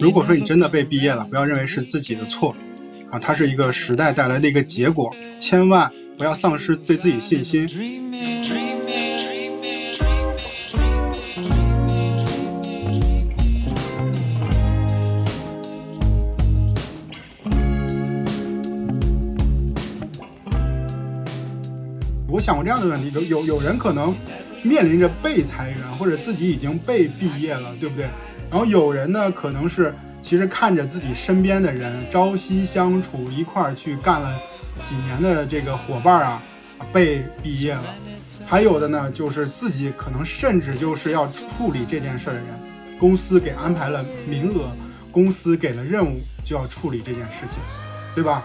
如果说你真的被毕业了，不要认为是自己的错，啊，它是一个时代带来的一个结果，千万不要丧失对自己信心。我想过这样的问题，有有有人可能面临着被裁员，或者自己已经被毕业了，对不对？然后有人呢，可能是其实看着自己身边的人朝夕相处，一块儿去干了几年的这个伙伴啊，被毕业了。还有的呢，就是自己可能甚至就是要处理这件事的人，公司给安排了名额，公司给了任务，就要处理这件事情，对吧？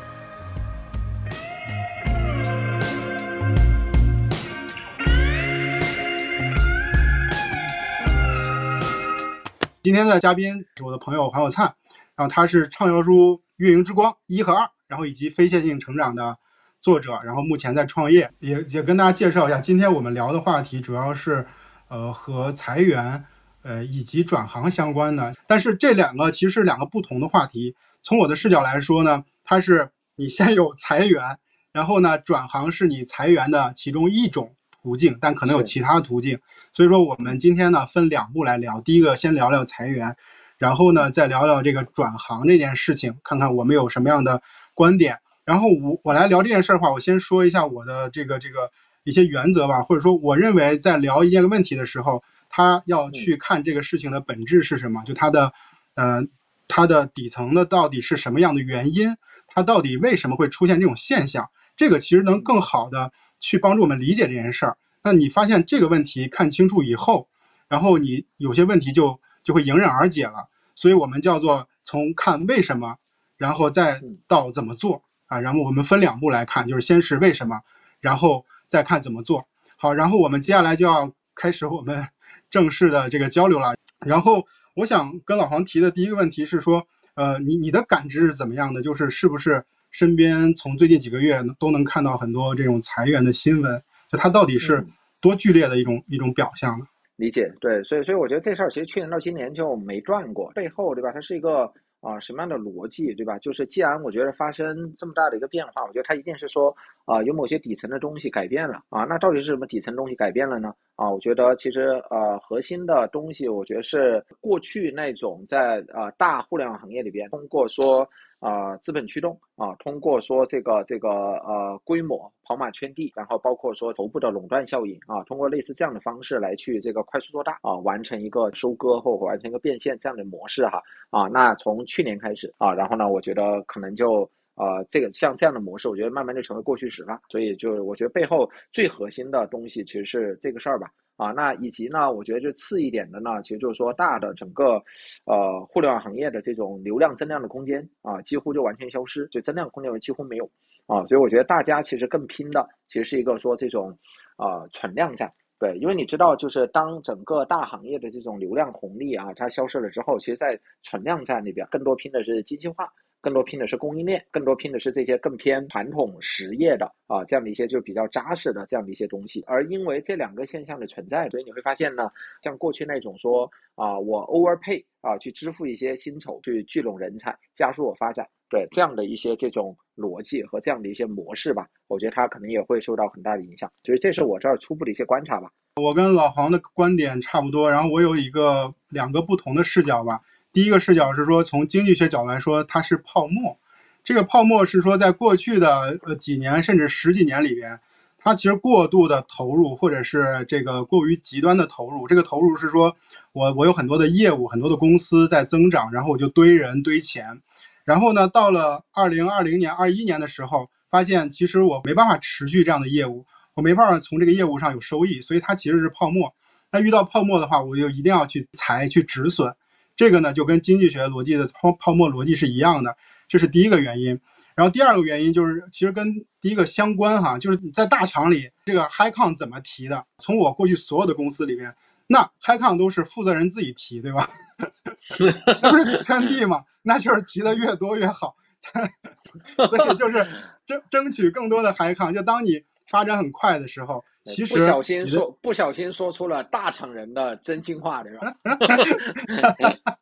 今天的嘉宾是我的朋友黄有灿，然后他是畅销书《运营之光》一和二，然后以及非线性成长的作者，然后目前在创业，也也跟大家介绍一下，今天我们聊的话题主要是，呃，和裁员，呃，以及转行相关的。但是这两个其实是两个不同的话题。从我的视角来说呢，它是你先有裁员，然后呢，转行是你裁员的其中一种。途径，但可能有其他途径，所以说我们今天呢分两步来聊。第一个先聊聊裁员，然后呢再聊聊这个转行这件事情，看看我们有什么样的观点。然后我我来聊这件事儿的话，我先说一下我的这个这个一些原则吧，或者说我认为在聊一件问题的时候，他要去看这个事情的本质是什么，就它的，嗯，它的底层的到底是什么样的原因，它到底为什么会出现这种现象，这个其实能更好的。去帮助我们理解这件事儿。那你发现这个问题看清楚以后，然后你有些问题就就会迎刃而解了。所以我们叫做从看为什么，然后再到怎么做啊。然后我们分两步来看，就是先是为什么，然后再看怎么做。好，然后我们接下来就要开始我们 正式的这个交流了。然后我想跟老黄提的第一个问题是说，呃，你你的感知是怎么样的？就是是不是？身边从最近几个月都能看到很多这种裁员的新闻，就它到底是多剧烈的一种一种表象呢？理解对，所以所以我觉得这事儿其实去年到今年就没断过，背后对吧？它是一个啊什么样的逻辑对吧？就是既然我觉得发生这么大的一个变化，我觉得它一定是说啊有某些底层的东西改变了啊，那到底是什么底层东西改变了呢？啊，我觉得其实呃核心的东西，我觉得是过去那种在啊大互联网行业里边通过说。啊，资本驱动啊，通过说这个这个呃规模跑马圈地，然后包括说头部的垄断效应啊，通过类似这样的方式来去这个快速做大啊，完成一个收割或完成一个变现这样的模式哈啊，那从去年开始啊，然后呢，我觉得可能就呃这个像这样的模式，我觉得慢慢就成为过去时了，所以就我觉得背后最核心的东西其实是这个事儿吧。啊，那以及呢，我觉得就次一点的呢，其实就是说大的整个，呃，互联网行业的这种流量增量的空间啊，几乎就完全消失，就增量空间几乎没有啊，所以我觉得大家其实更拼的，其实是一个说这种，呃，存量战，对，因为你知道，就是当整个大行业的这种流量红利啊，它消失了之后，其实在存量战里边更多拼的是精细化。更多拼的是供应链，更多拼的是这些更偏传统实业的啊，这样的一些就比较扎实的这样的一些东西。而因为这两个现象的存在，所以你会发现呢，像过去那种说啊，我 overpay 啊，去支付一些薪酬，去聚拢人才，加速我发展，对这样的一些这种逻辑和这样的一些模式吧，我觉得它可能也会受到很大的影响。所以这是我这儿初步的一些观察吧。我跟老黄的观点差不多，然后我有一个两个不同的视角吧。第一个视角是说，从经济学角度来说，它是泡沫。这个泡沫是说，在过去的呃几年甚至十几年里边，它其实过度的投入，或者是这个过于极端的投入。这个投入是说，我我有很多的业务，很多的公司在增长，然后我就堆人堆钱。然后呢，到了二零二零年、二一年的时候，发现其实我没办法持续这样的业务，我没办法从这个业务上有收益，所以它其实是泡沫。那遇到泡沫的话，我就一定要去裁、去止损。这个呢，就跟经济学逻辑的泡泡沫逻辑是一样的，这是第一个原因。然后第二个原因就是，其实跟第一个相关哈，就是在大厂里，这个 high 抗怎么提的？从我过去所有的公司里边，那 high 抗都是负责人自己提，对吧？那不是圈地吗？那就是提的越多越好。所以就是争争取更多的 high 抗，就当你发展很快的时候。其实不小心说不小心说出了大厂人的真心话，对吧？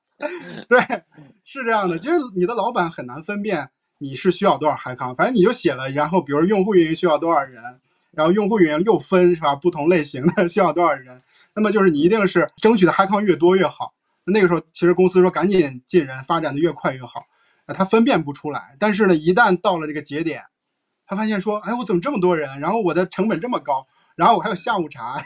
对，是这样的，就是你的老板很难分辨你是需要多少海康，反正你就写了，然后比如用户运营需要多少人，然后用户运营又分是吧？不同类型的 需要多少人，那么就是你一定是争取的海康越多越好。那个时候其实公司说赶紧进人，发展的越快越好，啊，他分辨不出来。但是呢，一旦到了这个节点，他发现说，哎，我怎么这么多人？然后我的成本这么高，然后我还有下午茶，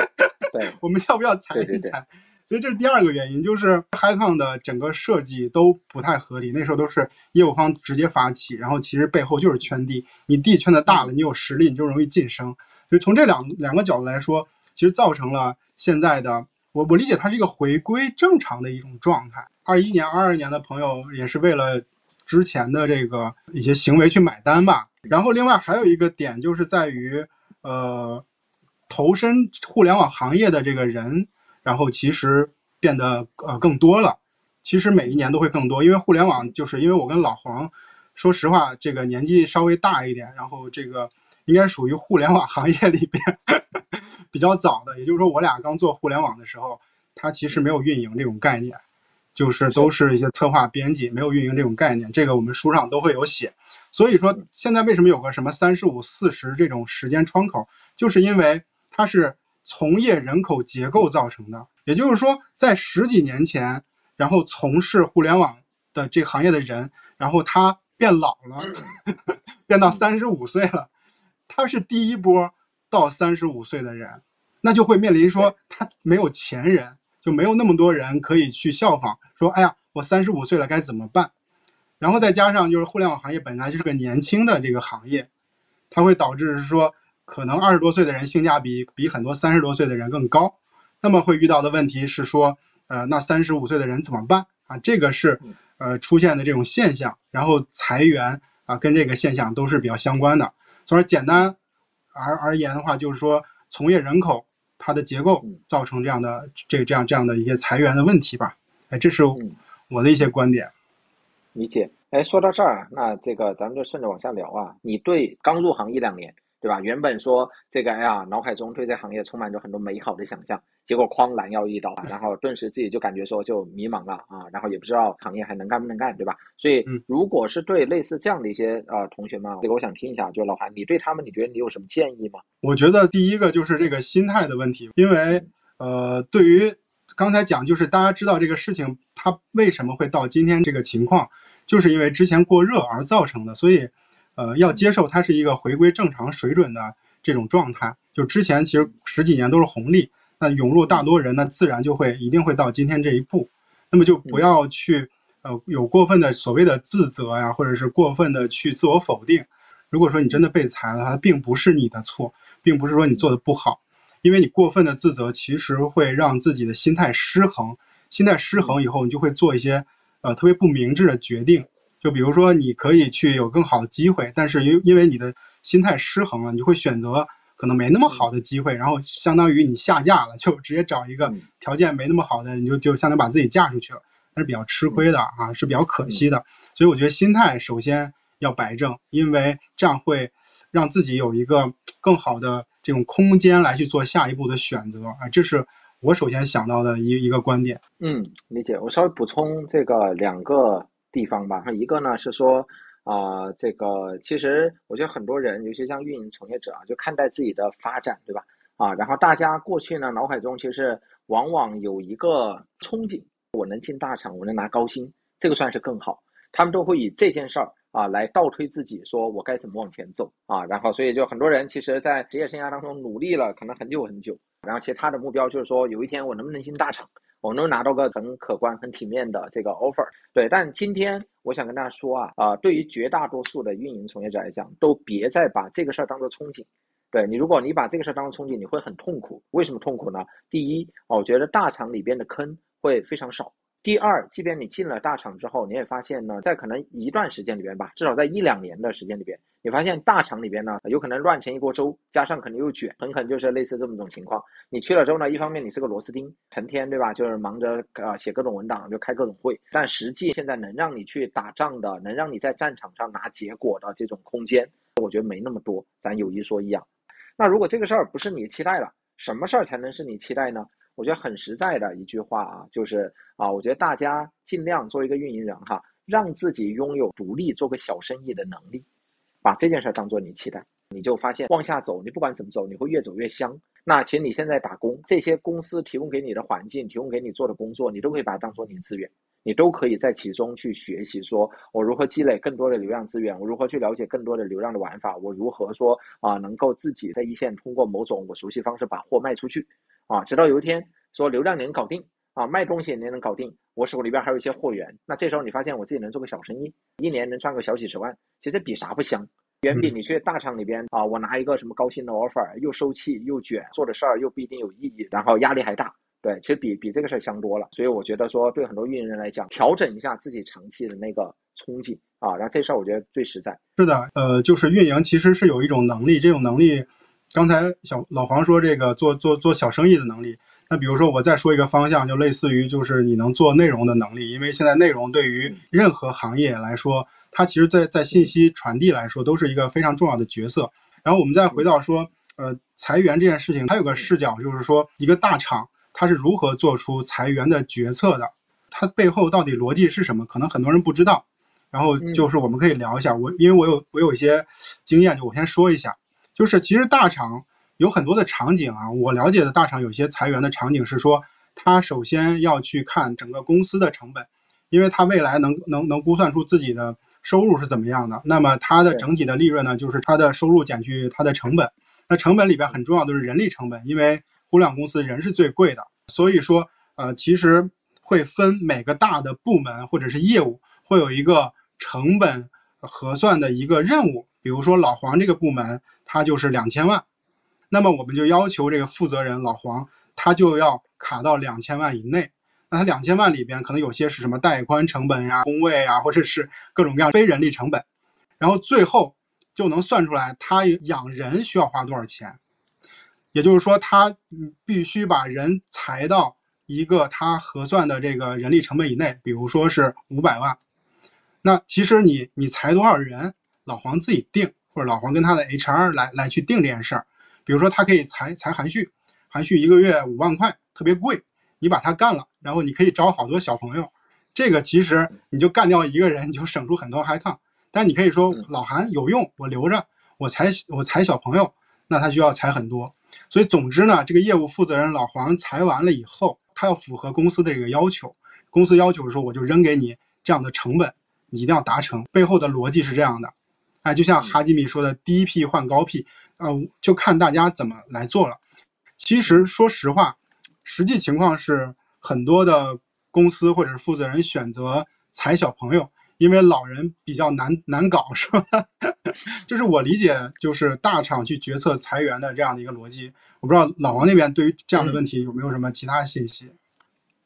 对，我们要不要踩一裁？所以这是第二个原因，就是 HiCon 的整个设计都不太合理。那时候都是业务方直接发起，然后其实背后就是圈地。你地圈的大了，你有实力，你就容易晋升。所以从这两两个角度来说，其实造成了现在的我我理解它是一个回归正常的一种状态。二一年、二二年的朋友也是为了之前的这个一些行为去买单吧。然后另外还有一个点就是在于，呃，投身互联网行业的这个人。然后其实变得呃更多了，其实每一年都会更多，因为互联网就是因为我跟老黄，说实话这个年纪稍微大一点，然后这个应该属于互联网行业里边比较早的，也就是说我俩刚做互联网的时候，他其实没有运营这种概念，就是都是一些策划编辑，没有运营这种概念，这个我们书上都会有写。所以说现在为什么有个什么三十五四十这种时间窗口，就是因为它是。从业人口结构造成的，也就是说，在十几年前，然后从事互联网的这个行业的人，然后他变老了，变到三十五岁了，他是第一波到三十五岁的人，那就会面临说他没有前人，就没有那么多人可以去效仿，说哎呀，我三十五岁了该怎么办？然后再加上就是互联网行业本来就是个年轻的这个行业，它会导致是说。可能二十多岁的人性价比比很多三十多岁的人更高，那么会遇到的问题是说，呃，那三十五岁的人怎么办啊？这个是呃出现的这种现象，然后裁员啊，跟这个现象都是比较相关的。从而简单而而言的话，就是说从业人口它的结构造成这样的这这样这样的一些裁员的问题吧。哎，这是我的一些观点。理解。哎，说到这儿，那这个咱们就顺着往下聊啊。你对刚入行一两年。对吧？原本说这个，哎呀，脑海中对这行业充满着很多美好的想象，结果哐拦腰一刀，然后顿时自己就感觉说就迷茫了啊，然后也不知道行业还能干不能干，对吧？所以，如果是对类似这样的一些呃同学们，这个我想听一下，就老韩，你对他们，你觉得你有什么建议吗？我觉得第一个就是这个心态的问题，因为呃，对于刚才讲，就是大家知道这个事情它为什么会到今天这个情况，就是因为之前过热而造成的，所以。呃，要接受它是一个回归正常水准的这种状态。就之前其实十几年都是红利，那涌入大多人，那自然就会一定会到今天这一步。那么就不要去呃有过分的所谓的自责呀，或者是过分的去自我否定。如果说你真的被裁了，它并不是你的错，并不是说你做的不好，因为你过分的自责其实会让自己的心态失衡。心态失衡以后，你就会做一些呃特别不明智的决定。就比如说，你可以去有更好的机会，但是因因为你的心态失衡了，你就会选择可能没那么好的机会，然后相当于你下架了，就直接找一个条件没那么好的，你就就相当于把自己嫁出去了，那是比较吃亏的啊，是比较可惜的。所以我觉得心态首先要摆正，因为这样会让自己有一个更好的这种空间来去做下一步的选择啊，这是我首先想到的一一个观点。嗯，理解。我稍微补充这个两个。地方吧，一个呢是说，啊，这个其实我觉得很多人，尤其像运营从业者啊，就看待自己的发展，对吧？啊，然后大家过去呢，脑海中其实往往有一个憧憬，我能进大厂，我能拿高薪，这个算是更好。他们都会以这件事儿啊来倒推自己，说我该怎么往前走啊。然后，所以就很多人其实，在职业生涯当中努力了，可能很久很久，然后其实他的目标就是说，有一天我能不能进大厂。我能拿到个很可观、很体面的这个 offer，对。但今天我想跟大家说啊，啊，对于绝大多数的运营从业者来讲，都别再把这个事儿当做憧憬。对你，如果你把这个事儿当做憧憬，你会很痛苦。为什么痛苦呢？第一，我觉得大厂里边的坑会非常少。第二，即便你进了大厂之后，你也发现呢，在可能一段时间里边吧，至少在一两年的时间里边，你发现大厂里边呢，有可能乱成一锅粥，加上可能又卷，很可能就是类似这么种情况。你去了之后呢，一方面你是个螺丝钉，成天对吧，就是忙着呃写各种文档，就开各种会，但实际现在能让你去打仗的，能让你在战场上拿结果的这种空间，我觉得没那么多。咱有一说一啊，那如果这个事儿不是你期待了，什么事儿才能是你期待呢？我觉得很实在的一句话啊，就是啊，我觉得大家尽量做一个运营人哈，让自己拥有独立做个小生意的能力，把这件事当做你期待，你就发现往下走，你不管怎么走，你会越走越香。那其实你现在打工，这些公司提供给你的环境，提供给你做的工作，你都可以把它当做你的资源。你都可以在其中去学习，说我如何积累更多的流量资源，我如何去了解更多的流量的玩法，我如何说啊能够自己在一线通过某种我熟悉方式把货卖出去，啊，直到有一天说流量你能搞定啊，卖东西你能搞定，我手里边还有一些货源，那这时候你发现我自己能做个小生意，一年能赚个小几十万，其实比啥不香，远比你去大厂里边啊，我拿一个什么高薪的 offer 又受气又卷，做的事儿又不一定有意义，然后压力还大。对，其实比比这个事儿香多了，所以我觉得说，对很多运营人来讲，调整一下自己长期的那个憧憬啊，然后这事儿我觉得最实在。是的，呃，就是运营其实是有一种能力，这种能力，刚才小老黄说这个做做做小生意的能力，那比如说我再说一个方向，就类似于就是你能做内容的能力，因为现在内容对于任何行业来说，它其实在在信息传递来说都是一个非常重要的角色。然后我们再回到说，呃，裁员这件事情，它有个视角，就是说一个大厂。它是如何做出裁员的决策的？它背后到底逻辑是什么？可能很多人不知道。然后就是我们可以聊一下，我因为我有我有一些经验，就我先说一下。就是其实大厂有很多的场景啊，我了解的大厂有些裁员的场景是说，他首先要去看整个公司的成本，因为他未来能能能估算出自己的收入是怎么样的。那么它的整体的利润呢，就是它的收入减去它的成本。那成本里边很重要的是人力成本，因为互联网公司人是最贵的，所以说，呃，其实会分每个大的部门或者是业务，会有一个成本核算的一个任务。比如说老黄这个部门，他就是两千万，那么我们就要求这个负责人老黄，他就要卡到两千万以内。那他两千万里边可能有些是什么带宽成本呀、工位啊，或者是各种各样非人力成本，然后最后就能算出来他养人需要花多少钱。也就是说，他必须把人裁到一个他核算的这个人力成本以内，比如说是五百万。那其实你你裁多少人，老黄自己定，或者老黄跟他的 HR 来来去定这件事儿。比如说他可以裁裁韩旭，韩旭一个月五万块，特别贵，你把他干了，然后你可以招好多小朋友。这个其实你就干掉一个人，你就省出很多 high 但你可以说老韩有用，我留着，我裁我裁小朋友，那他就要裁很多。所以，总之呢，这个业务负责人老黄裁完了以后，他要符合公司的这个要求。公司要求说，我就扔给你这样的成本，你一定要达成。背后的逻辑是这样的，哎，就像哈基米说的，低 P 换高 P，呃，就看大家怎么来做了。其实，说实话，实际情况是很多的公司或者是负责人选择裁小朋友。因为老人比较难难搞，是吧？就是我理解，就是大厂去决策裁员的这样的一个逻辑。我不知道老王那边对于这样的问题有没有什么其他信息？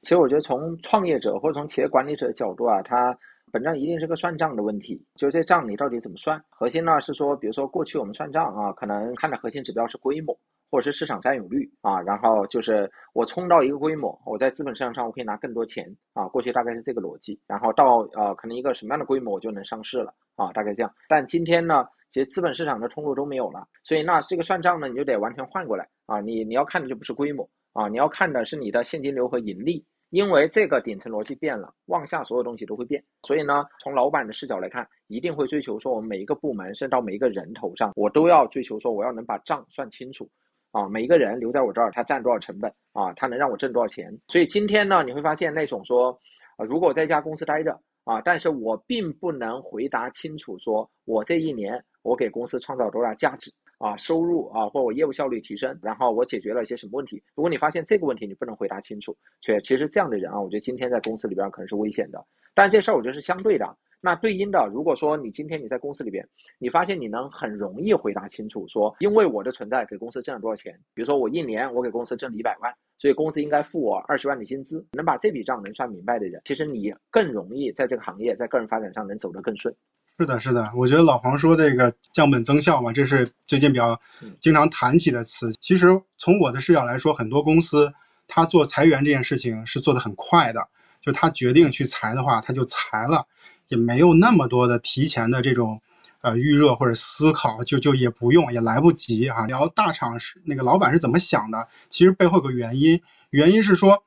其实我觉得从创业者或者从企业管理者的角度啊，他本账一定是个算账的问题，就是这账你到底怎么算？核心呢是说，比如说过去我们算账啊，可能看的核心指标是规模。或者是市场占有率啊，然后就是我冲到一个规模，我在资本市场上我可以拿更多钱啊，过去大概是这个逻辑，然后到呃可能一个什么样的规模我就能上市了啊，大概这样。但今天呢，其实资本市场的通路都没有了，所以那这个算账呢，你就得完全换过来啊，你你要看的就不是规模啊，你要看的是你的现金流和盈利，因为这个顶层逻辑变了，往下所有东西都会变，所以呢，从老板的视角来看，一定会追求说，我们每一个部门甚至到每一个人头上，我都要追求说，我要能把账算清楚。啊，每一个人留在我这儿，他占多少成本啊？他能让我挣多少钱？所以今天呢，你会发现那种说，啊，如果在一家公司待着啊，但是我并不能回答清楚，说我这一年我给公司创造多大价值啊，收入啊，或我业务效率提升，然后我解决了一些什么问题？如果你发现这个问题你不能回答清楚，且其实这样的人啊，我觉得今天在公司里边可能是危险的。但这事儿我觉得是相对的。那对应的，如果说你今天你在公司里边，你发现你能很容易回答清楚，说因为我的存在给公司挣了多少钱，比如说我一年我给公司挣了一百万，所以公司应该付我二十万的薪资，能把这笔账能算明白的人，其实你更容易在这个行业在个人发展上能走得更顺。是的，是的，我觉得老黄说这个降本增效嘛，这是最近比较经常谈起的词。其实从我的视角来说，很多公司他做裁员这件事情是做得很快的，就他决定去裁的话，他就裁了。也没有那么多的提前的这种，呃预热或者思考，就就也不用，也来不及啊。聊大厂是那个老板是怎么想的，其实背后有个原因，原因是说，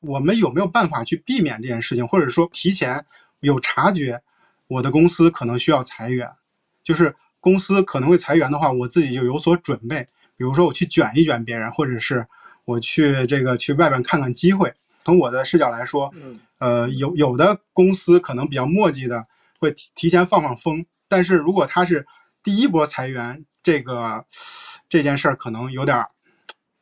我们有没有办法去避免这件事情，或者说提前有察觉，我的公司可能需要裁员，就是公司可能会裁员的话，我自己就有所准备，比如说我去卷一卷别人，或者是我去这个去外边看看机会。从我的视角来说，呃，有有的公司可能比较墨迹的会提提前放放风，但是如果他是第一波裁员，这个这件事儿可能有点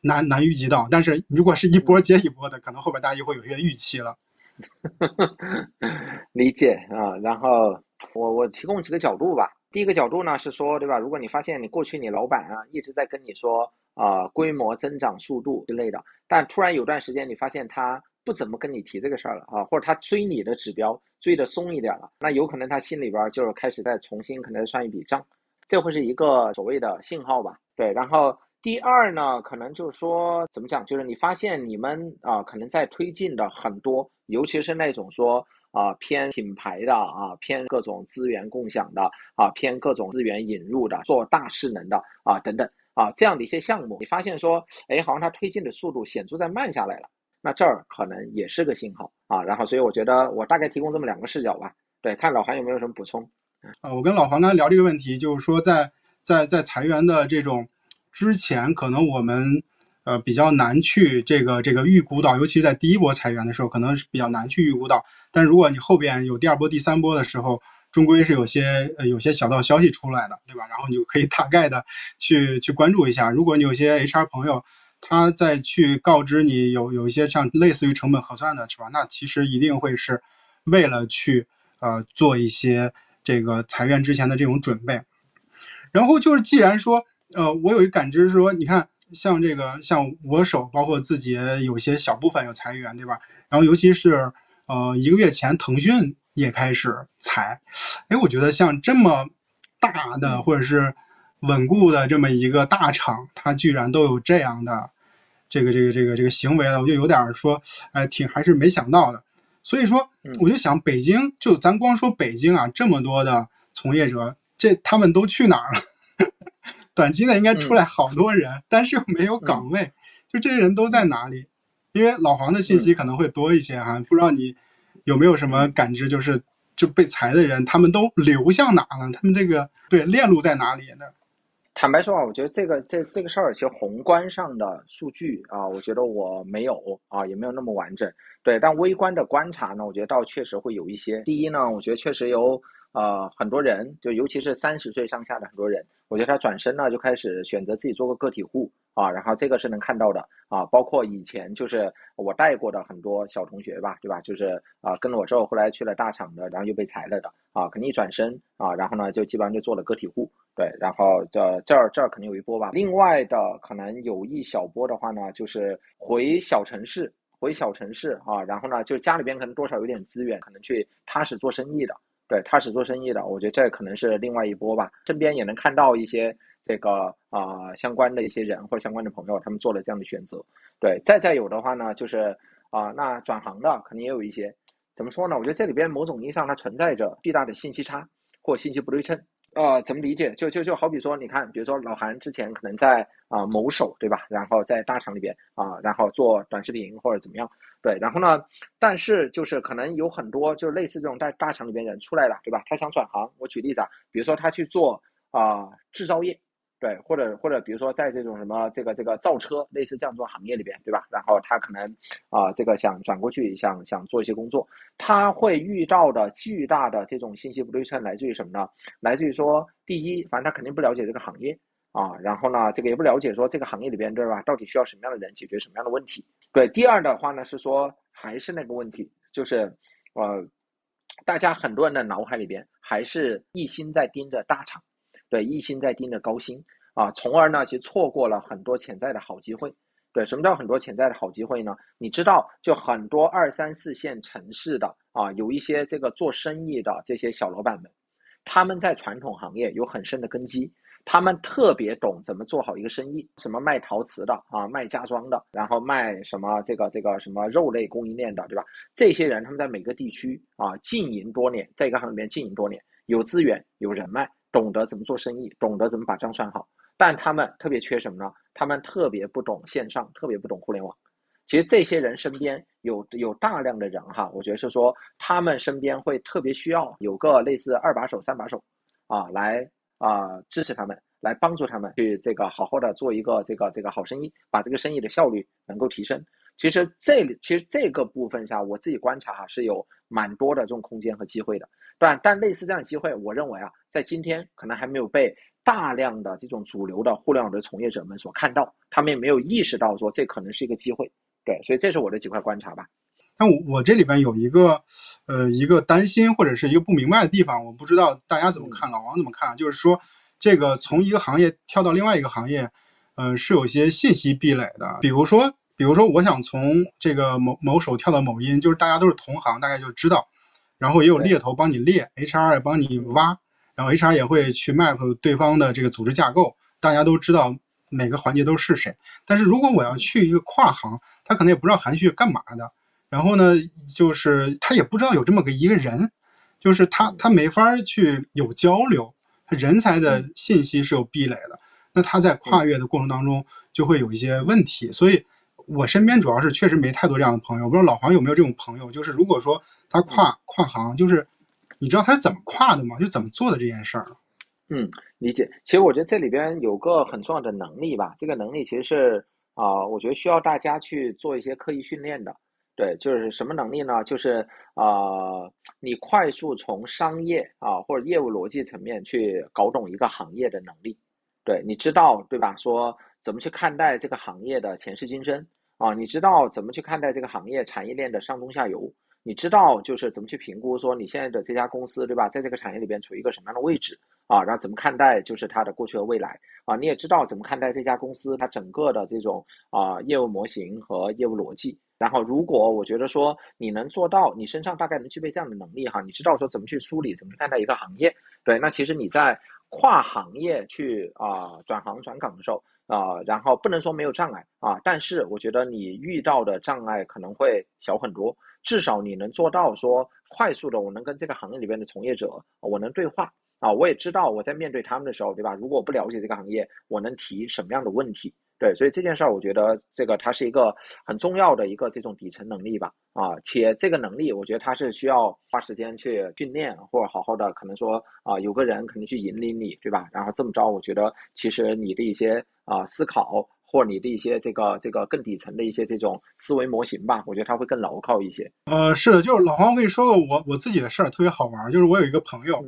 难难预计到。但是如果是一波接一波的，可能后边大家就会有些预期了。理解啊，然后我我提供几个角度吧。第一个角度呢是说，对吧？如果你发现你过去你老板啊一直在跟你说啊规模增长速度之类的，但突然有段时间你发现他。不怎么跟你提这个事儿了啊，或者他追你的指标追的松一点了，那有可能他心里边就是开始再重新可能算一笔账，这会是一个所谓的信号吧？对。然后第二呢，可能就是说怎么讲，就是你发现你们啊，可能在推进的很多，尤其是那种说啊偏品牌的啊，偏各种资源共享的啊，偏各种资源引入的，做大势能的啊等等啊这样的一些项目，你发现说，哎，好像它推进的速度显著在慢下来了。那这儿可能也是个信号啊，然后所以我觉得我大概提供这么两个视角吧，对，看老韩有没有什么补充。啊，我跟老黄刚才聊这个问题，就是说在在在裁员的这种之前，可能我们呃比较难去这个这个预估到，尤其是在第一波裁员的时候，可能是比较难去预估到。但如果你后边有第二波、第三波的时候，终归是有些呃有些小道消息出来的，对吧？然后你就可以大概的去去关注一下。如果你有些 HR 朋友。他再去告知你有有一些像类似于成本核算的是吧？那其实一定会是为了去呃做一些这个裁员之前的这种准备。然后就是既然说呃我有一感知是说，你看像这个像我手包括自己有些小部分有裁员对吧？然后尤其是呃一个月前腾讯也开始裁，哎，我觉得像这么大的或者是稳固的这么一个大厂，它居然都有这样的。这个这个这个这个行为了，我就有点说，哎，挺还是没想到的。所以说，我就想，北京就咱光说北京啊，这么多的从业者，这他们都去哪儿了？短期内应该出来好多人，但是又没有岗位，就这些人都在哪里？因为老黄的信息可能会多一些哈，不知道你有没有什么感知，就是就被裁的人，他们都流向哪了？他们这个对链路在哪里呢？坦白说啊，我觉得这个这这个事儿，其实宏观上的数据啊，我觉得我没有啊，也没有那么完整。对，但微观的观察呢，我觉得倒确实会有一些。第一呢，我觉得确实有呃很多人，就尤其是三十岁上下的很多人，我觉得他转身呢就开始选择自己做个个体户啊，然后这个是能看到的啊，包括以前就是我带过的很多小同学吧，对吧？就是啊跟了我之后，后来去了大厂的，然后又被裁了的啊，肯定一转身啊，然后呢就基本上就做了个体户。对，然后这这儿这儿肯定有一波吧。另外的可能有一小波的话呢，就是回小城市，回小城市啊，然后呢，就家里边可能多少有点资源，可能去踏实做生意的。对，踏实做生意的，我觉得这可能是另外一波吧。身边也能看到一些这个啊相关的一些人或者相关的朋友，他们做了这样的选择。对，再再有的话呢，就是啊，那转行的肯定也有一些。怎么说呢？我觉得这里边某种意义上它存在着巨大的信息差或信息不对称。呃，怎么理解？就就就好比说，你看，比如说老韩之前可能在啊某手，对吧？然后在大厂里边啊，然后做短视频或者怎么样，对。然后呢，但是就是可能有很多就是类似这种在大厂里边人出来了，对吧？他想转行，我举例子啊，比如说他去做啊制造业。对，或者或者比如说在这种什么这个这个造车类似这样做行业里边，对吧？然后他可能啊这个想转过去，想想做一些工作，他会遇到的巨大的这种信息不对称来自于什么呢？来自于说，第一，反正他肯定不了解这个行业啊，然后呢，这个也不了解说这个行业里边对吧，到底需要什么样的人解决什么样的问题？对，第二的话呢是说还是那个问题，就是呃，大家很多人的脑海里边还是一心在盯着大厂。对，一心在盯着高薪啊，从而呢，其实错过了很多潜在的好机会。对，什么叫很多潜在的好机会呢？你知道，就很多二三四线城市的啊，有一些这个做生意的这些小老板们，他们在传统行业有很深的根基，他们特别懂怎么做好一个生意，什么卖陶瓷的啊，卖家装的，然后卖什么这个这个什么肉类供应链的，对吧？这些人他们在每个地区啊经营多年，在一个行里面经营多年，有资源，有人脉。懂得怎么做生意，懂得怎么把账算好，但他们特别缺什么呢？他们特别不懂线上，特别不懂互联网。其实这些人身边有有大量的人哈，我觉得是说他们身边会特别需要有个类似二把手、三把手啊，来啊支持他们，来帮助他们去这个好好的做一个这个这个好生意，把这个生意的效率能够提升。其实这里其实这个部分下，我自己观察哈是有蛮多的这种空间和机会的。但但类似这样的机会，我认为啊，在今天可能还没有被大量的这种主流的互联网的从业者们所看到，他们也没有意识到说这可能是一个机会。对，所以这是我的几块观察吧。但我我这里边有一个呃一个担心或者是一个不明白的地方，我不知道大家怎么看，老王怎么看？就是说这个从一个行业跳到另外一个行业，嗯，是有些信息壁垒的，比如说。比如说，我想从这个某某手跳到某音，就是大家都是同行，大概就知道，然后也有猎头帮你猎，HR 也帮你挖，然后 HR 也会去 map 对方的这个组织架构，大家都知道每个环节都是谁。但是如果我要去一个跨行，他可能也不知道韩旭干嘛的，然后呢，就是他也不知道有这么个一个人，就是他他没法去有交流，他人才的信息是有壁垒的，那他在跨越的过程当中就会有一些问题，所以。我身边主要是确实没太多这样的朋友，不知道老黄有没有这种朋友？就是如果说他跨跨行，就是你知道他是怎么跨的吗？就怎么做的这件事儿？嗯，理解。其实我觉得这里边有个很重要的能力吧，这个能力其实是啊，我觉得需要大家去做一些刻意训练的。对，就是什么能力呢？就是啊，你快速从商业啊或者业务逻辑层面去搞懂一个行业的能力。对，你知道对吧？说怎么去看待这个行业的前世今生？啊，你知道怎么去看待这个行业产业链的上中下游？你知道就是怎么去评估说你现在的这家公司，对吧？在这个产业里边处于一个什么样的位置啊？然后怎么看待就是它的过去和未来啊？你也知道怎么看待这家公司它整个的这种啊业务模型和业务逻辑。然后如果我觉得说你能做到，你身上大概能具备这样的能力哈，你知道说怎么去梳理，怎么去看待一个行业？对，那其实你在跨行业去啊转行转岗的时候。啊，然后不能说没有障碍啊，但是我觉得你遇到的障碍可能会小很多，至少你能做到说快速的，我能跟这个行业里边的从业者，我能对话啊，我也知道我在面对他们的时候，对吧？如果不了解这个行业，我能提什么样的问题？对，所以这件事儿，我觉得这个它是一个很重要的一个这种底层能力吧，啊，且这个能力，我觉得它是需要花时间去训练，或者好好的，可能说啊，有个人可能去引领你，对吧？然后这么着，我觉得其实你的一些啊思考，或者你的一些这个这个更底层的一些这种思维模型吧，我觉得它会更牢靠一些。呃，是的，就是老黄，我跟你说个我我自己的事儿，特别好玩，就是我有一个朋友，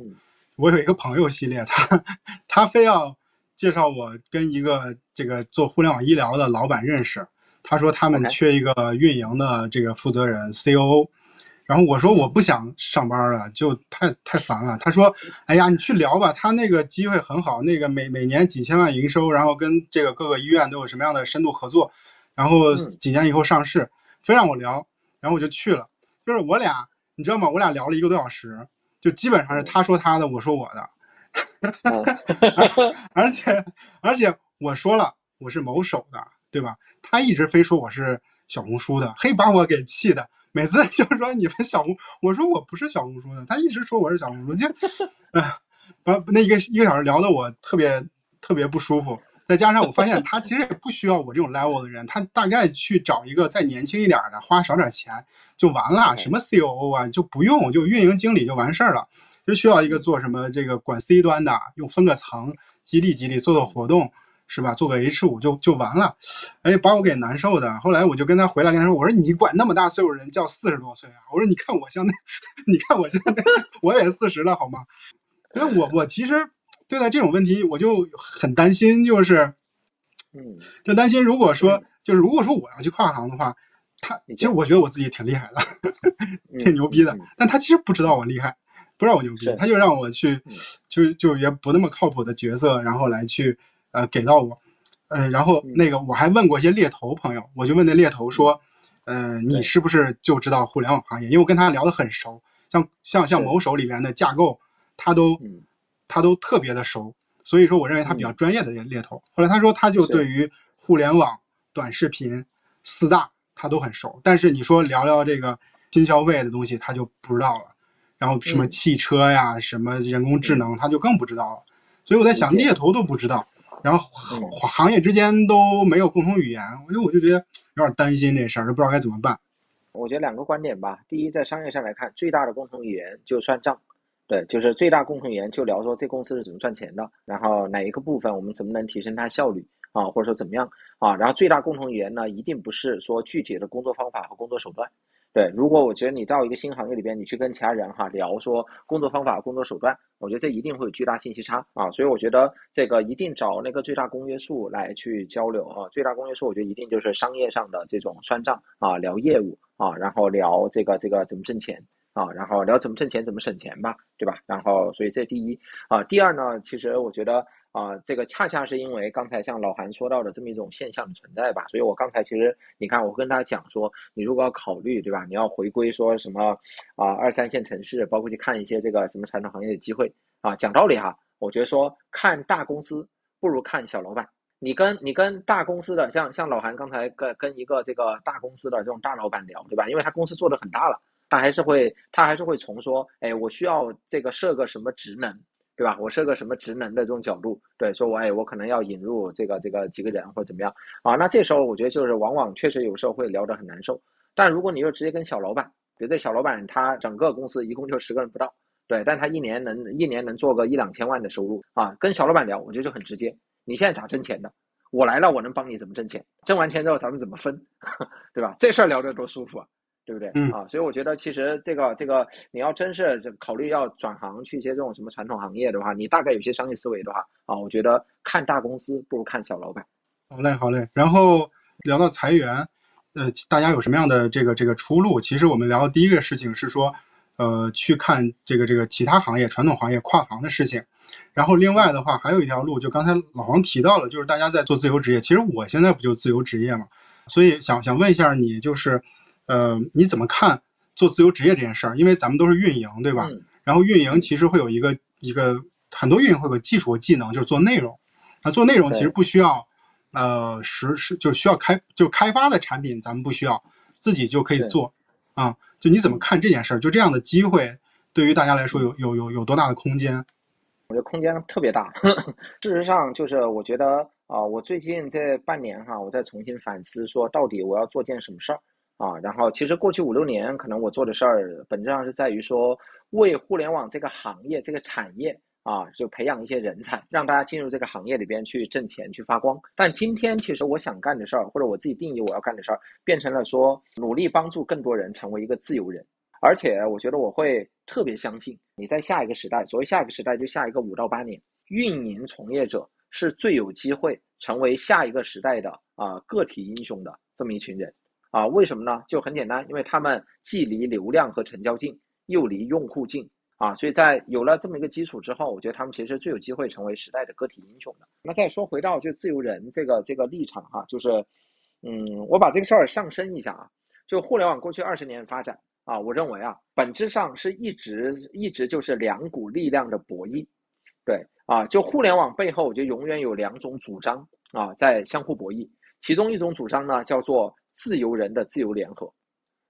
我有一个朋友系列，他他非要。介绍我跟一个这个做互联网医疗的老板认识，他说他们缺一个运营的这个负责人 COO，然后我说我不想上班了，就太太烦了。他说，哎呀，你去聊吧，他那个机会很好，那个每每年几千万营收，然后跟这个各个医院都有什么样的深度合作，然后几年以后上市，非让我聊，然后我就去了。就是我俩，你知道吗？我俩聊了一个多小时，就基本上是他说他的，我说我的。哈 而且而且我说了我是某手的，对吧？他一直非说我是小红书的，嘿，把我给气的。每次就是说你们小红，我说我不是小红书的，他一直说我是小红书，就，哎，把那一个一个小时聊的我特别特别不舒服。再加上我发现他其实也不需要我这种 level 的人，他大概去找一个再年轻一点的，花少点钱就完了。什么 COO 啊，就不用，就运营经理就完事儿了。就需要一个做什么这个管 C 端的，用分个层激励激励，做做活动是吧？做个 H 五就就完了，哎，把我给难受的。后来我就跟他回来跟他说，我说你管那么大岁数人叫四十多岁啊？我说你看我像那，你看我像那，我也四十了好吗？所以我我其实对待这种问题我就很担心，就是，嗯，就担心如果说就是如果说我要去跨行的话，他其实我觉得我自己挺厉害的，挺牛逼的，但他其实不知道我厉害。不让我牛逼，他就让我去，就就也不那么靠谱的角色，然后来去，呃，给到我，呃，然后那个我还问过一些猎头朋友，我就问那猎头说，呃，你是不是就知道互联网行业？因为我跟他聊得很熟，像像像某手里面的架构，他都他都特别的熟，所以说我认为他比较专业的人猎头。后来他说他就对于互联网短视频四大他都很熟，但是你说聊聊这个新消费的东西，他就不知道了。然后什么汽车呀，什么人工智能，他就更不知道了。所以我在想，猎头都不知道，然后行行业之间都没有共同语言，我就我就觉得有点担心这事儿，就不知道该怎么办。我觉得两个观点吧，第一，在商业上来看，最大的共同语言就算账，对，就是最大共同语言就聊说这公司是怎么赚钱的，然后哪一个部分我们怎么能提升它效率啊，或者说怎么样啊，然后最大共同语言呢，一定不是说具体的工作方法和工作手段。对，如果我觉得你到一个新行业里边，你去跟其他人哈聊说工作方法、工作手段，我觉得这一定会有巨大信息差啊，所以我觉得这个一定找那个最大公约数来去交流啊，最大公约数我觉得一定就是商业上的这种算账啊，聊业务啊，然后聊这个这个怎么挣钱啊，然后聊怎么挣钱、怎么省钱吧，对吧？然后所以这第一啊，第二呢，其实我觉得。啊，这个恰恰是因为刚才像老韩说到的这么一种现象的存在吧，所以我刚才其实你看，我跟他讲说，你如果要考虑，对吧？你要回归说什么啊，二三线城市，包括去看一些这个什么传统行业的机会啊，讲道理哈，我觉得说看大公司不如看小老板。你跟你跟大公司的，像像老韩刚才跟跟一个这个大公司的这种大老板聊，对吧？因为他公司做的很大了，他还是会他还是会从说，哎，我需要这个设个什么职能。对吧？我设个什么职能的这种角度，对，说我哎，我可能要引入这个这个几个人或者怎么样啊？那这时候我觉得就是往往确实有时候会聊得很难受。但如果你又直接跟小老板，比如这小老板他整个公司一共就十个人不到，对，但他一年能一年能做个一两千万的收入啊，跟小老板聊，我觉得就很直接。你现在咋挣钱的？我来了，我能帮你怎么挣钱？挣完钱之后咱们怎么分？对吧？这事儿聊得多舒服啊！对不对？嗯啊，所以我觉得其实这个这个，你要真是考虑要转行去一些这种什么传统行业的话，你大概有些商业思维的话啊，我觉得看大公司不如看小老板。好嘞，好嘞。然后聊到裁员，呃，大家有什么样的这个这个出路？其实我们聊的第一个事情是说，呃，去看这个这个其他行业、传统行业跨行的事情。然后另外的话，还有一条路，就刚才老黄提到了，就是大家在做自由职业。其实我现在不就自由职业嘛，所以想想问一下你，就是。呃，你怎么看做自由职业这件事儿？因为咱们都是运营，对吧？然后运营其实会有一个一个很多运营会有技术和技能，就是做内容。那做内容其实不需要，呃，实是就需要开就开发的产品，咱们不需要自己就可以做啊。就你怎么看这件事儿？就这样的机会对于大家来说有有有有多大的空间？我觉得空间特别大。事实上，就是我觉得啊，我最近这半年哈，我在重新反思，说到底我要做件什么事儿。啊，然后其实过去五六年，可能我做的事儿本质上是在于说，为互联网这个行业、这个产业啊，就培养一些人才，让大家进入这个行业里边去挣钱、去发光。但今天，其实我想干的事儿，或者我自己定义我要干的事儿，变成了说，努力帮助更多人成为一个自由人。而且，我觉得我会特别相信，你在下一个时代，所谓下一个时代，就下一个五到八年，运营从业者是最有机会成为下一个时代的啊个体英雄的这么一群人。啊，为什么呢？就很简单，因为他们既离流量和成交近，又离用户近啊，所以在有了这么一个基础之后，我觉得他们其实最有机会成为时代的个体英雄的。那再说回到就自由人这个这个立场哈，就是，嗯，我把这个事儿上升一下啊，就互联网过去二十年发展啊，我认为啊，本质上是一直一直就是两股力量的博弈，对啊，就互联网背后，我觉得永远有两种主张啊在相互博弈，其中一种主张呢叫做。自由人的自由联合，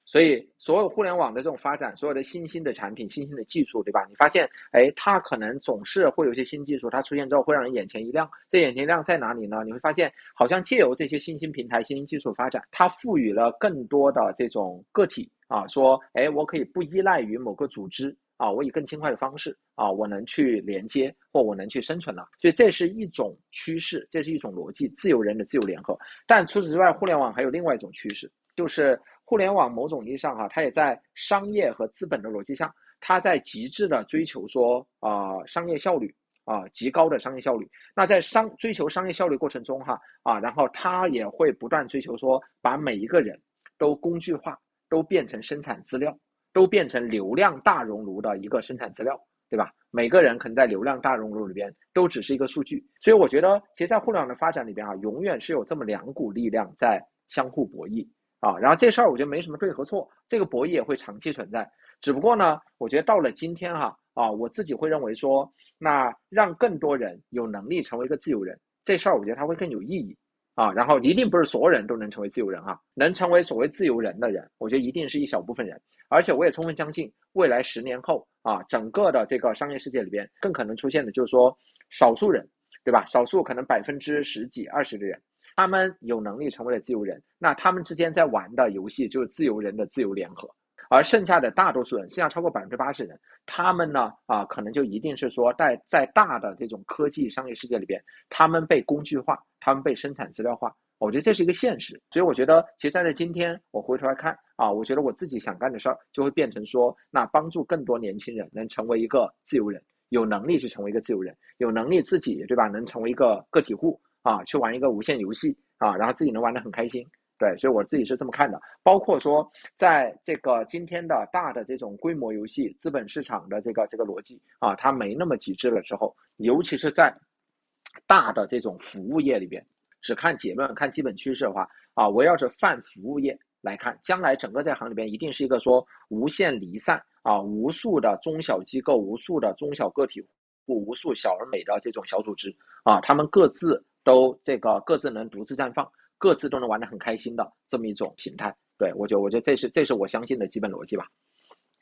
所以所有互联网的这种发展，所有的新兴的产品、新兴的技术，对吧？你发现，哎，它可能总是会有些新技术，它出现之后会让人眼前一亮。这眼前一亮在哪里呢？你会发现，好像借由这些新兴平台、新兴技术发展，它赋予了更多的这种个体啊，说，哎，我可以不依赖于某个组织啊，我以更轻快的方式啊，我能去连接或我能去生存了。所以这是一种趋势，这是一种逻辑，自由人的自由联合。但除此之外，互联网还有另外一种趋势。就是互联网某种意义上哈，它也在商业和资本的逻辑下，它在极致的追求说啊商业效率啊极高的商业效率。那在商追求商业效率过程中哈啊，然后它也会不断追求说把每一个人都工具化，都变成生产资料，都变成流量大熔炉的一个生产资料，对吧？每个人可能在流量大熔炉里边都只是一个数据。所以我觉得，其实，在互联网的发展里边啊，永远是有这么两股力量在相互博弈。啊，然后这事儿我觉得没什么对和错，这个博弈也会长期存在。只不过呢，我觉得到了今天哈，啊，我自己会认为说，那让更多人有能力成为一个自由人，这事儿我觉得它会更有意义啊。然后一定不是所有人都能成为自由人啊，能成为所谓自由人的人，我觉得一定是一小部分人。而且我也充分相信，未来十年后啊，整个的这个商业世界里边，更可能出现的就是说，少数人。对吧？少数可能百分之十几、二十的人，他们有能力成为了自由人，那他们之间在玩的游戏就是自由人的自由联合。而剩下的大多数人，剩下超过百分之八十人，他们呢啊，可能就一定是说在在大的这种科技商业世界里边，他们被工具化，他们被生产资料化。我觉得这是一个现实。所以我觉得，其实站在今天，我回头来看啊，我觉得我自己想干的事儿，就会变成说，那帮助更多年轻人能成为一个自由人，有能力去成为一个自由人，有能力自己对吧，能成为一个个体户啊，去玩一个无限游戏啊，然后自己能玩得很开心。对，所以我自己是这么看的。包括说，在这个今天的大的这种规模游戏资本市场的这个这个逻辑啊，它没那么极致了之后，尤其是在大的这种服务业里边，只看结论、看基本趋势的话啊，围绕着泛服务业来看，将来整个在行里边一定是一个说无限离散啊，无数的中小机构、无数的中小个体户、无数小而美的这种小组织啊，他们各自都这个各自能独自绽放。各自都能玩得很开心的这么一种形态，对我觉得，我觉得这是这是我相信的基本逻辑吧。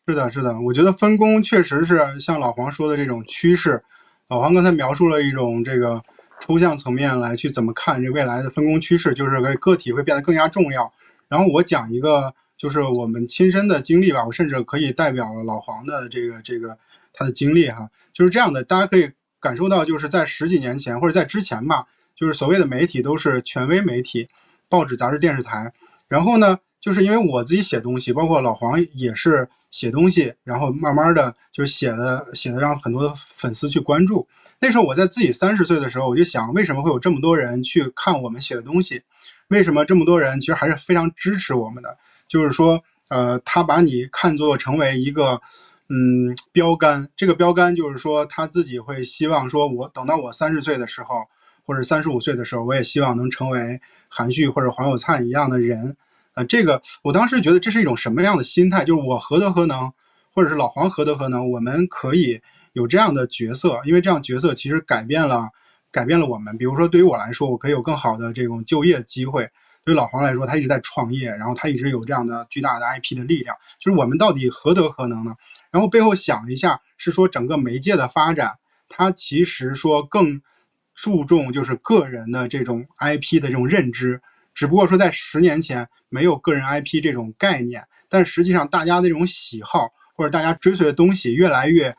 是的，是的，我觉得分工确实是像老黄说的这种趋势。老黄刚才描述了一种这个抽象层面来去怎么看这未来的分工趋势，就是个个体会变得更加重要。然后我讲一个就是我们亲身的经历吧，我甚至可以代表了老黄的这个这个他的经历哈，就是这样的，大家可以感受到，就是在十几年前或者在之前吧。就是所谓的媒体都是权威媒体，报纸、杂志、电视台。然后呢，就是因为我自己写东西，包括老黄也是写东西，然后慢慢的就写的写的让很多的粉丝去关注。那时候我在自己三十岁的时候，我就想，为什么会有这么多人去看我们写的东西？为什么这么多人其实还是非常支持我们的？就是说，呃，他把你看作成为一个嗯标杆，这个标杆就是说他自己会希望说，我等到我三十岁的时候。或者三十五岁的时候，我也希望能成为韩旭或者黄有灿一样的人，啊，这个我当时觉得这是一种什么样的心态？就是我何德何能，或者是老黄何德何能，我们可以有这样的角色，因为这样角色其实改变了，改变了我们。比如说对于我来说，我可以有更好的这种就业机会；对于老黄来说，他一直在创业，然后他一直有这样的巨大的 IP 的力量。就是我们到底何德何能呢？然后背后想一下，是说整个媒介的发展，它其实说更。注重就是个人的这种 IP 的这种认知，只不过说在十年前没有个人 IP 这种概念，但实际上大家的这种喜好或者大家追随的东西越来越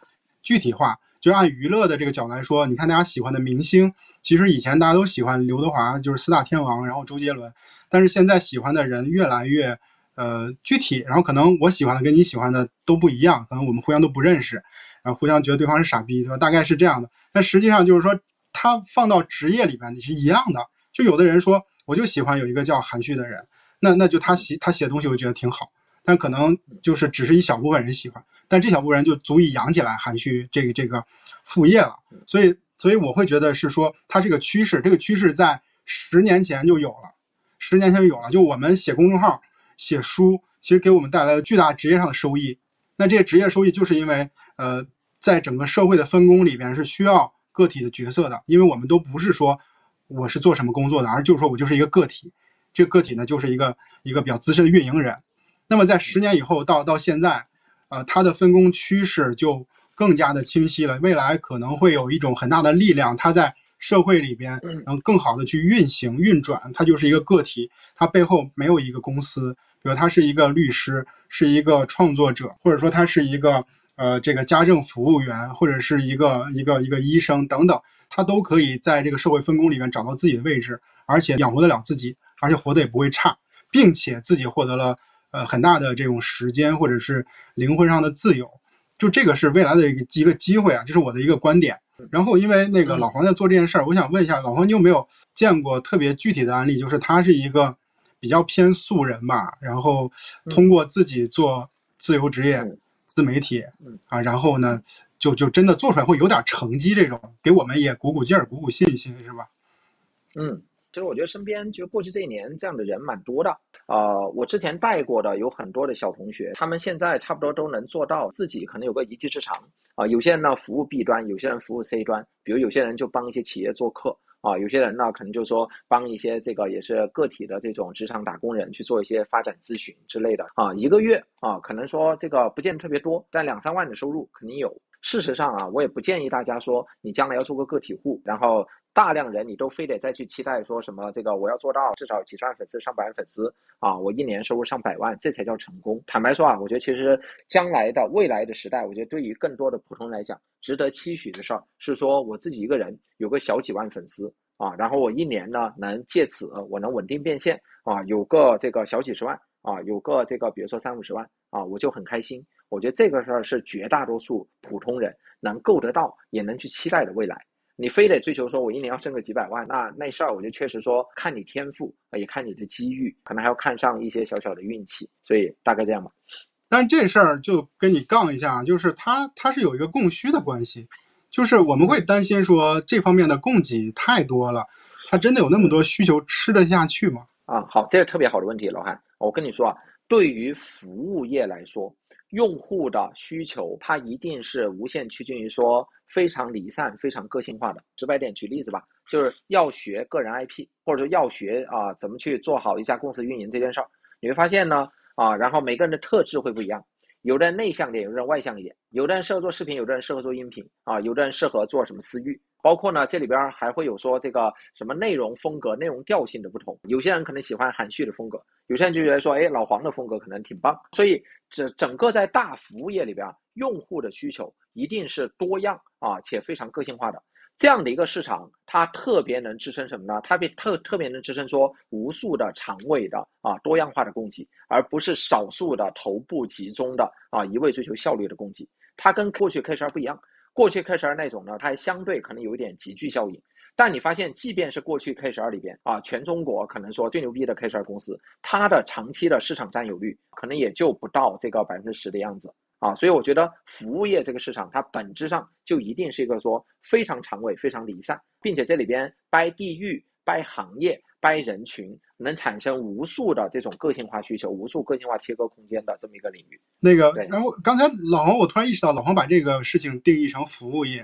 具体化。就按娱乐的这个角度来说，你看大家喜欢的明星，其实以前大家都喜欢刘德华，就是四大天王，然后周杰伦，但是现在喜欢的人越来越呃具体，然后可能我喜欢的跟你喜欢的都不一样，可能我们互相都不认识，然后互相觉得对方是傻逼，对吧？大概是这样的。但实际上就是说。他放到职业里边你是一样的，就有的人说我就喜欢有一个叫韩旭的人，那那就他写他写东西我觉得挺好，但可能就是只是一小部分人喜欢，但这小部分人就足以养起来韩旭这个这个副业了。所以所以我会觉得是说它这个趋势，这个趋势在十年前就有了，十年前就有了。就我们写公众号、写书，其实给我们带来了巨大职业上的收益。那这些职业收益就是因为呃，在整个社会的分工里边是需要。个体的角色的，因为我们都不是说我是做什么工作的，而就是说我就是一个个体。这个个体呢，就是一个一个比较资深的运营人。那么在十年以后到到现在，呃，它的分工趋势就更加的清晰了。未来可能会有一种很大的力量，它在社会里边能更好的去运行运转。它就是一个个体，它背后没有一个公司。比如他是一个律师，是一个创作者，或者说他是一个。呃，这个家政服务员或者是一个一个一个医生等等，他都可以在这个社会分工里面找到自己的位置，而且养活得了自己，而且活得也不会差，并且自己获得了呃很大的这种时间或者是灵魂上的自由，就这个是未来的一个一个机会啊，这是我的一个观点。然后因为那个老黄在做这件事儿，我想问一下老黄，你有没有见过特别具体的案例？就是他是一个比较偏素人吧，然后通过自己做自由职业。自媒体，啊，然后呢，就就真的做出来会有点成绩，这种给我们也鼓鼓劲儿、鼓鼓信心，是吧？嗯，其其实我觉得身边就过去这一年这样的人蛮多的。呃，我之前带过的有很多的小同学，他们现在差不多都能做到自己可能有个一技之长啊。有些人呢服务 B 端，有些人服务 C 端，比如有些人就帮一些企业做客。啊，有些人呢，可能就是说帮一些这个也是个体的这种职场打工人去做一些发展咨询之类的啊，一个月啊，可能说这个不见得特别多，但两三万的收入肯定有。事实上啊，我也不建议大家说你将来要做个个体户，然后大量人你都非得再去期待说什么这个我要做到至少几十万粉丝、上百万粉丝啊，我一年收入上百万，这才叫成功。坦白说啊，我觉得其实将来的未来的时代，我觉得对于更多的普通人来讲，值得期许的事儿是说我自己一个人有个小几万粉丝啊，然后我一年呢能借此我能稳定变现啊，有个这个小几十万啊，有个这个比如说三五十万啊，我就很开心。我觉得这个事儿是绝大多数普通人能够得到也能去期待的未来。你非得追求说，我一年要挣个几百万，那那事儿，我觉得确实说看你天赋，也看你的机遇，可能还要看上一些小小的运气，所以大概这样吧。但是这事儿就跟你杠一下，就是它它是有一个供需的关系，就是我们会担心说这方面的供给太多了，它真的有那么多需求吃得下去吗？啊，好，这是特别好的问题，老韩，我跟你说啊，对于服务业来说。用户的需求，它一定是无限趋近于说非常离散、非常个性化的。直白点，举例子吧，就是要学个人 IP，或者说要学啊怎么去做好一家公司运营这件事儿。你会发现呢，啊，然后每个人的特质会不一样，有的人内向点，有的人外向一点，有的人适合做视频，有的人适合做音频，啊，有的人适合做什么私域。包括呢，这里边还会有说这个什么内容风格、内容调性的不同。有些人可能喜欢含蓄的风格，有些人就觉得说，哎，老黄的风格可能挺棒。所以，这整个在大服务业里边，用户的需求一定是多样啊，且非常个性化的。这样的一个市场，它特别能支撑什么呢？它被特特别能支撑说无数的长尾的啊多样化的供给，而不是少数的头部集中的啊一味追求效率的供给。它跟过去 K 十二不一样。过去 K 十二那种呢，它还相对可能有一点集聚效应，但你发现，即便是过去 K 十二里边啊，全中国可能说最牛逼的 K 十二公司，它的长期的市场占有率可能也就不到这个百分之十的样子啊。所以我觉得服务业这个市场，它本质上就一定是一个说非常长尾、非常离散，并且这里边掰地域、掰行业。掰人群能产生无数的这种个性化需求、无数个性化切割空间的这么一个领域。那个，然后刚才老黄，我突然意识到，老黄把这个事情定义成服务业，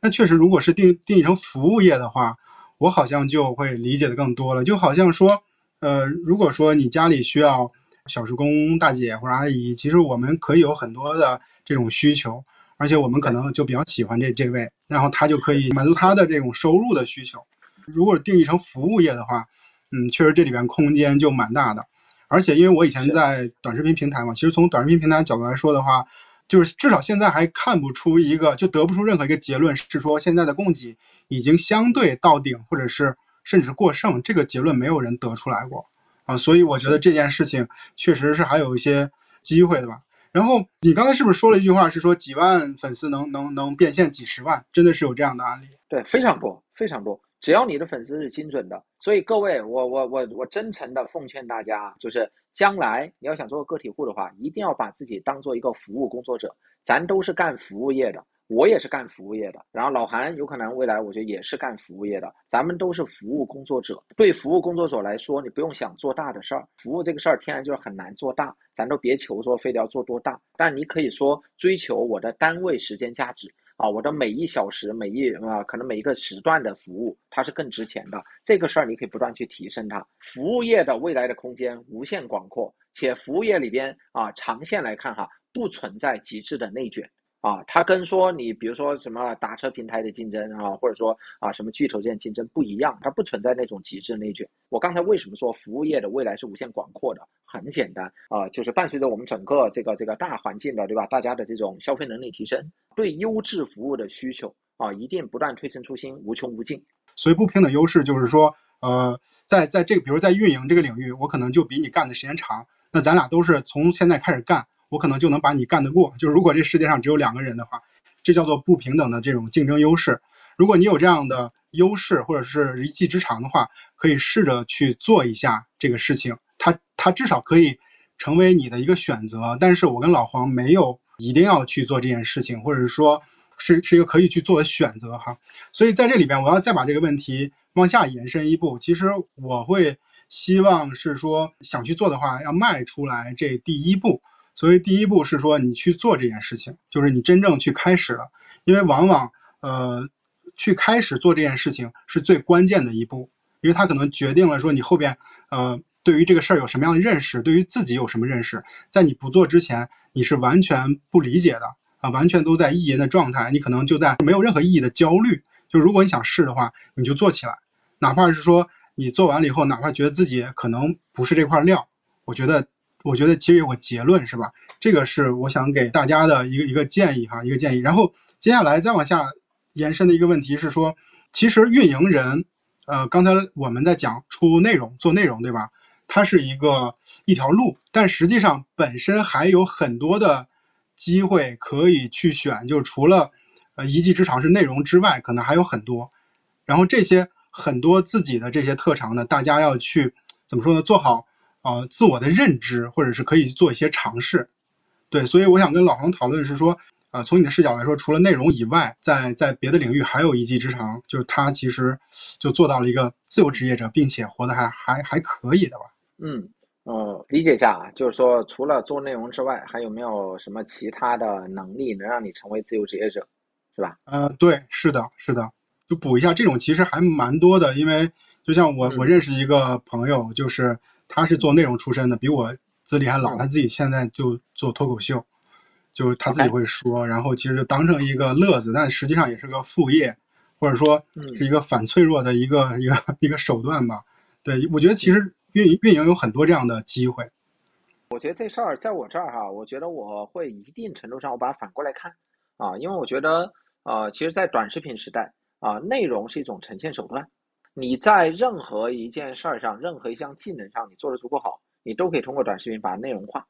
那确实，如果是定定义成服务业的话，我好像就会理解的更多了。就好像说，呃，如果说你家里需要小时工大姐或者阿姨，其实我们可以有很多的这种需求，而且我们可能就比较喜欢这这位，然后他就可以满足他的这种收入的需求。如果定义成服务业的话，嗯，确实这里边空间就蛮大的。而且因为我以前在短视频平台嘛，其实从短视频平台角度来说的话，就是至少现在还看不出一个，就得不出任何一个结论是说现在的供给已经相对到顶，或者是甚至是过剩，这个结论没有人得出来过啊。所以我觉得这件事情确实是还有一些机会的吧。然后你刚才是不是说了一句话，是说几万粉丝能能能变现几十万？真的是有这样的案例？对，非常多，非常多。只要你的粉丝是精准的，所以各位，我我我我真诚的奉劝大家，就是将来你要想做个个体户的话，一定要把自己当做一个服务工作者。咱都是干服务业的，我也是干服务业的，然后老韩有可能未来我觉得也是干服务业的，咱们都是服务工作者。对服务工作者来说，你不用想做大的事儿，服务这个事儿天然就是很难做大，咱都别求说非得要做多大，但你可以说追求我的单位时间价值。啊，我的每一小时、每一啊，可能每一个时段的服务，它是更值钱的。这个事儿你可以不断去提升它。服务业的未来的空间无限广阔，且服务业里边啊，长线来看哈，不存在极致的内卷。啊，它跟说你比如说什么打车平台的竞争啊，或者说啊什么巨头之间竞争不一样，它不存在那种极致内卷。我刚才为什么说服务业的未来是无限广阔的？很简单啊，就是伴随着我们整个这个这个大环境的，对吧？大家的这种消费能力提升，对优质服务的需求啊，一定不断推陈出新，无穷无尽。所以不平等优势就是说，呃，在在这个比如在运营这个领域，我可能就比你干的时间长，那咱俩都是从现在开始干。我可能就能把你干得过。就是如果这世界上只有两个人的话，这叫做不平等的这种竞争优势。如果你有这样的优势或者是一技之长的话，可以试着去做一下这个事情。它它至少可以成为你的一个选择。但是我跟老黄没有一定要去做这件事情，或者是说是是一个可以去做的选择哈。所以在这里边，我要再把这个问题往下延伸一步。其实我会希望是说，想去做的话，要迈出来这第一步。所以第一步是说你去做这件事情，就是你真正去开始了，因为往往呃去开始做这件事情是最关键的一步，因为它可能决定了说你后边呃对于这个事儿有什么样的认识，对于自己有什么认识，在你不做之前你是完全不理解的啊，完全都在意淫的状态，你可能就在没有任何意义的焦虑，就如果你想试的话，你就做起来，哪怕是说你做完了以后，哪怕觉得自己可能不是这块料，我觉得，我觉得其实有个结论是吧？这个是我想给大家的一个一个建议哈，一个建议。然后接下来再往下延伸的一个问题是说，其实运营人，呃，刚才我们在讲出内容、做内容，对吧？它是一个一条路，但实际上本身还有很多的机会可以去选，就除了呃一技之长是内容之外，可能还有很多。然后这些很多自己的这些特长呢，大家要去怎么说呢？做好呃自我的认知，或者是可以做一些尝试。对，所以我想跟老黄讨论是说，啊，从你的视角来说，除了内容以外，在在别的领域还有一技之长，就是他其实就做到了一个自由职业者，并且活得还还还可以的吧。嗯，呃，理解一下啊，就是说，除了做内容之外，还有没有什么其他的能力能让你成为自由职业者，是吧？呃，对，是的，是的，就补一下，这种其实还蛮多的，因为就像我，我认识一个朋友，就是他是做内容出身的，比我资历还老，他自己现在就做脱口秀，就他自己会说，然后其实就当成一个乐子，但实际上也是个副业，或者说是一个反脆弱的一个一个一个手段吧。对，我觉得其实。运营运营有很多这样的机会，我觉得这事儿在我这儿哈，我觉得我会一定程度上我把它反过来看啊，因为我觉得呃，其实，在短视频时代啊，内容是一种呈现手段，你在任何一件事儿上，任何一项技能上，你做的足够好，你都可以通过短视频把内容化。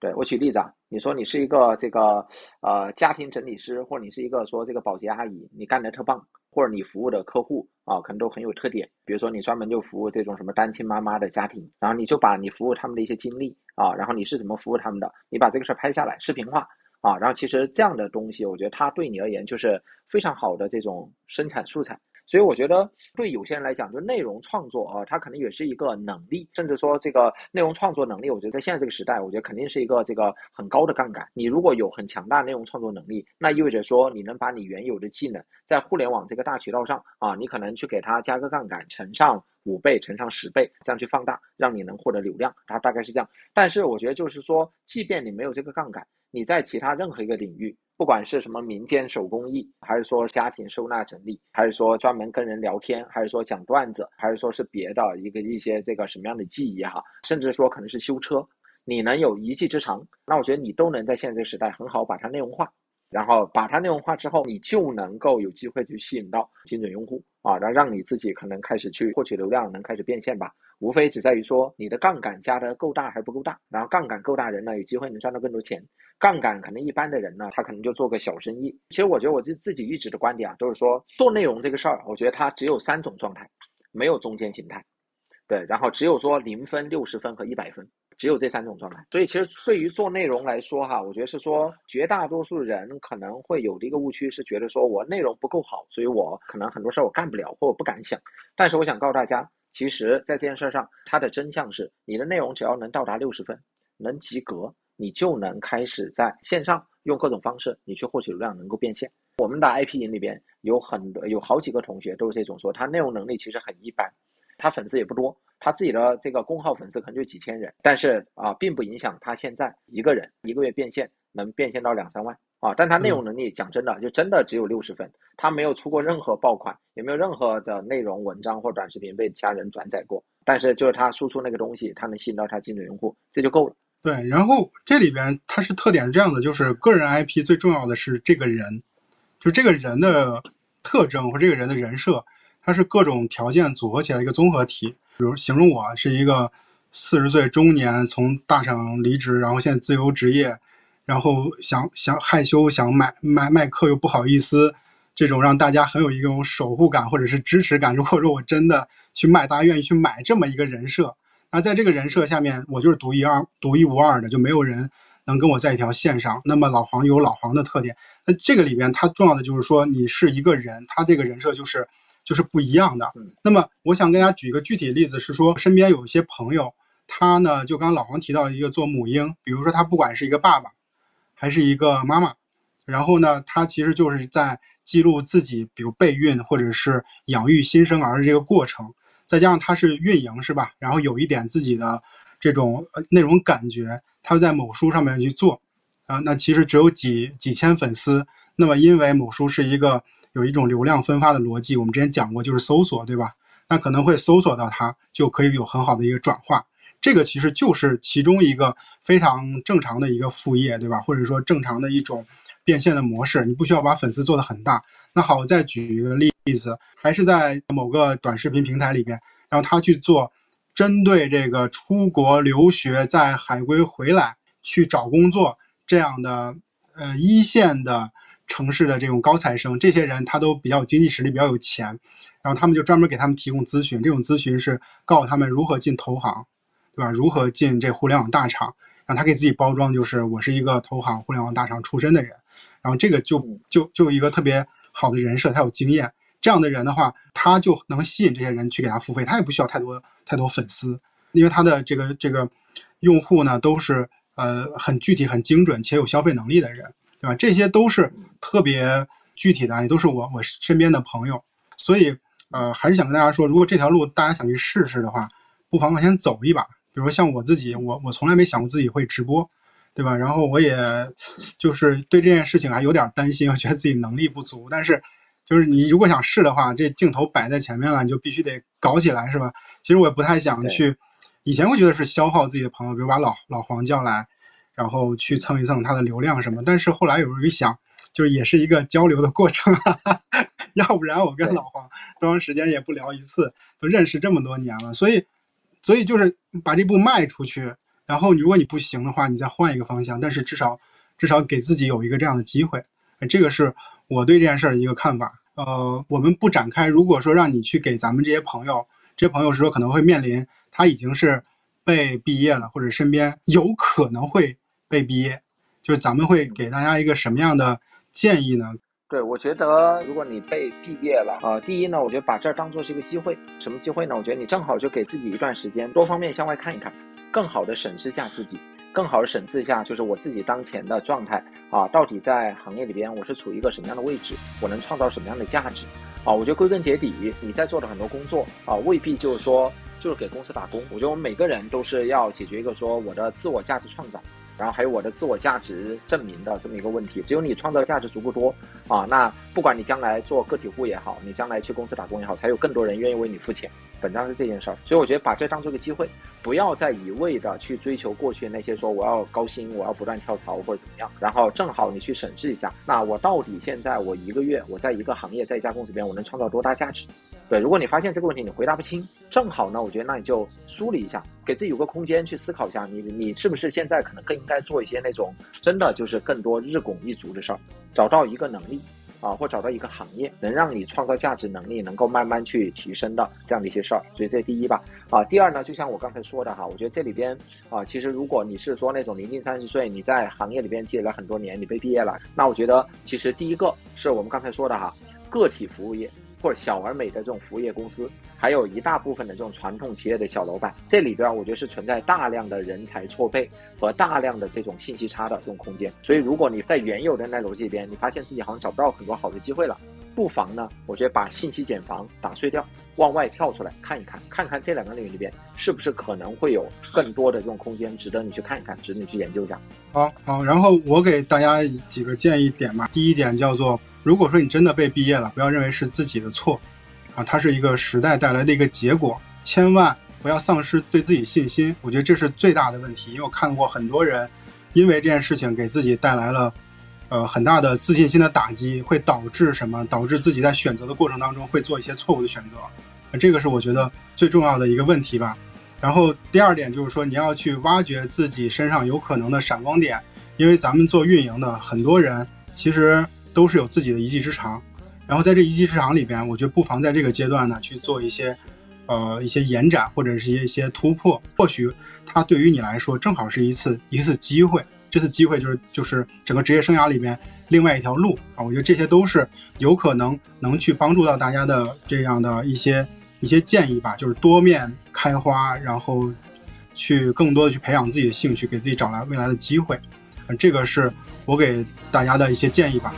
对我举例子啊，你说你是一个这个呃家庭整理师，或者你是一个说这个保洁阿姨，你干的特棒，或者你服务的客户啊，可能都很有特点。比如说你专门就服务这种什么单亲妈妈的家庭，然后你就把你服务他们的一些经历啊，然后你是怎么服务他们的，你把这个事儿拍下来视频化啊，然后其实这样的东西，我觉得它对你而言就是非常好的这种生产素材。所以我觉得，对有些人来讲，就内容创作啊，它可能也是一个能力，甚至说这个内容创作能力，我觉得在现在这个时代，我觉得肯定是一个这个很高的杠杆。你如果有很强大内容创作能力，那意味着说你能把你原有的技能，在互联网这个大渠道上啊，你可能去给它加个杠杆，乘上五倍，乘上十倍，这样去放大，让你能获得流量。它大概是这样。但是我觉得就是说，即便你没有这个杠杆，你在其他任何一个领域。不管是什么民间手工艺，还是说家庭收纳整理，还是说专门跟人聊天，还是说讲段子，还是说是别的一个一些这个什么样的技艺哈，甚至说可能是修车，你能有一技之长，那我觉得你都能在现在这个时代很好把它内容化。然后把它内容化之后，你就能够有机会去吸引到精准用户啊，然后让你自己可能开始去获取流量，能开始变现吧。无非只在于说你的杠杆加的够大还是不够大。然后杠杆够大人呢，有机会能赚到更多钱；杠杆可能一般的人呢，他可能就做个小生意。其实我觉得我自自己一直的观点啊，都是说做内容这个事儿，我觉得它只有三种状态，没有中间形态。对，然后只有说零分、六十分和一百分。只有这三种状态，所以其实对于做内容来说，哈，我觉得是说绝大多数人可能会有的一个误区是觉得说我内容不够好，所以我可能很多事儿我干不了或我不敢想。但是我想告诉大家，其实在这件事上，它的真相是你的内容只要能到达六十分，能及格，你就能开始在线上用各种方式你去获取流量，能够变现。我们的 IP 营里边有很多有好几个同学都是这种说，他内容能力其实很一般，他粉丝也不多。他自己的这个公号粉丝可能就几千人，但是啊，并不影响他现在一个人一个月变现能变现到两三万啊。但他内容能力讲真的，就真的只有六十分，他没有出过任何爆款，也没有任何的内容文章或短视频被其他人转载过。但是就是他输出那个东西，他能吸引到他精准用户，这就够了。对，然后这里边它是特点是这样的，就是个人 IP 最重要的是这个人，就这个人的特征或这个人的人设，它是各种条件组合起来一个综合体。比如形容我是一个四十岁中年，从大厂离职，然后现在自由职业，然后想想害羞想买卖卖课又不好意思，这种让大家很有一种守护感或者是支持感。如果说我真的去卖，大家愿意去买这么一个人设，那在这个人设下面，我就是独一二、独一无二的，就没有人能跟我在一条线上。那么老黄有老黄的特点，那这个里边它重要的就是说你是一个人，他这个人设就是。就是不一样的。那么，我想跟大家举一个具体例子，是说身边有一些朋友，他呢，就刚刚老黄提到一个做母婴，比如说他不管是一个爸爸，还是一个妈妈，然后呢，他其实就是在记录自己，比如备孕或者是养育新生儿的这个过程，再加上他是运营，是吧？然后有一点自己的这种那种感觉，他在某书上面去做，啊，那其实只有几几千粉丝，那么因为某书是一个。有一种流量分发的逻辑，我们之前讲过，就是搜索，对吧？那可能会搜索到它，就可以有很好的一个转化。这个其实就是其中一个非常正常的一个副业，对吧？或者说正常的一种变现的模式，你不需要把粉丝做得很大。那好，我再举一个例子，还是在某个短视频平台里边，然后他去做针对这个出国留学在海归回来去找工作这样的呃一线的城市的这种高材生，这些人他都比较经济实力比较有钱，然后他们就专门给他们提供咨询，这种咨询是告诉他们如何进投行。对吧？如何进这互联网大厂？让他给自己包装，就是我是一个投行、互联网大厂出身的人。然后这个就就就一个特别好的人设，他有经验。这样的人的话，他就能吸引这些人去给他付费，他也不需要太多太多粉丝，因为他的这个这个用户呢都是呃很具体、很精准且有消费能力的人，对吧？这些都是特别具体的案例，都是我我身边的朋友。所以呃，还是想跟大家说，如果这条路大家想去试试的话，不妨往前走一把。比如像我自己，我我从来没想过自己会直播，对吧？然后我也就是对这件事情还有点担心，我觉得自己能力不足。但是，就是你如果想试的话，这镜头摆在前面了，你就必须得搞起来，是吧？其实我也不太想去，以前会觉得是消耗自己的朋友，比如把老老黄叫来，然后去蹭一蹭他的流量什么。但是后来有时候一想，就是也是一个交流的过程，要不然我跟老黄多长时间也不聊一次，都认识这么多年了，所以。所以就是把这步迈出去，然后如果你不行的话，你再换一个方向。但是至少至少给自己有一个这样的机会，这个是我对这件事儿的一个看法。呃，我们不展开。如果说让你去给咱们这些朋友，这些朋友是说可能会面临他已经是被毕业了，或者身边有可能会被毕业，就是咱们会给大家一个什么样的建议呢？对，我觉得如果你被毕业了啊，第一呢，我觉得把这儿当做是一个机会。什么机会呢？我觉得你正好就给自己一段时间，多方面向外看一看，更好的审视下自己，更好的审视一下，就是我自己当前的状态啊，到底在行业里边我是处于一个什么样的位置，我能创造什么样的价值啊？我觉得归根结底，你在做的很多工作啊，未必就是说就是给公司打工。我觉得我们每个人都是要解决一个说我的自我价值创造。然后还有我的自我价值证明的这么一个问题，只有你创造价值足够多啊，那不管你将来做个体户也好，你将来去公司打工也好，才有更多人愿意为你付钱。本章是这件事儿，所以我觉得把这当做个机会，不要再一味的去追求过去那些说我要高薪，我要不断跳槽或者怎么样。然后正好你去审视一下，那我到底现在我一个月我在一个行业在一家公司里边我能创造多大价值？对，如果你发现这个问题你回答不清，正好呢，我觉得那你就梳理一下，给自己有个空间去思考一下，你你是不是现在可能更应该做一些那种真的就是更多日拱一卒的事儿，找到一个能力。啊，或找到一个行业能让你创造价值能力能够慢慢去提升的这样的一些事儿，所以这第一吧。啊，第二呢，就像我刚才说的哈，我觉得这里边啊，其实如果你是说那种临近三十岁，你在行业里边积累了很多年，你被毕业了，那我觉得其实第一个是我们刚才说的哈，个体服务业。或者小而美的这种服务业公司，还有一大部分的这种传统企业的小老板，这里边我觉得是存在大量的人才错配和大量的这种信息差的这种空间。所以，如果你在原有的那逻辑里边，你发现自己好像找不到很多好的机会了，不妨呢，我觉得把信息茧房打碎掉，往外跳出来看一看，看看这两个领域里边是不是可能会有更多的这种空间，值得你去看一看，值得你去研究一下。好好，然后我给大家几个建议点吧。第一点叫做。如果说你真的被毕业了，不要认为是自己的错，啊，它是一个时代带来的一个结果，千万不要丧失对自己信心。我觉得这是最大的问题，因为我看过很多人，因为这件事情给自己带来了，呃，很大的自信心的打击，会导致什么？导致自己在选择的过程当中会做一些错误的选择，这个是我觉得最重要的一个问题吧。然后第二点就是说，你要去挖掘自己身上有可能的闪光点，因为咱们做运营的很多人其实。都是有自己的一技之长，然后在这一技之长里边，我觉得不妨在这个阶段呢去做一些，呃，一些延展或者是一些突破。或许它对于你来说正好是一次一次机会，这次机会就是就是整个职业生涯里面另外一条路啊。我觉得这些都是有可能能去帮助到大家的这样的一些一些建议吧，就是多面开花，然后去更多的去培养自己的兴趣，给自己找来未来的机会。这个是我给大家的一些建议吧。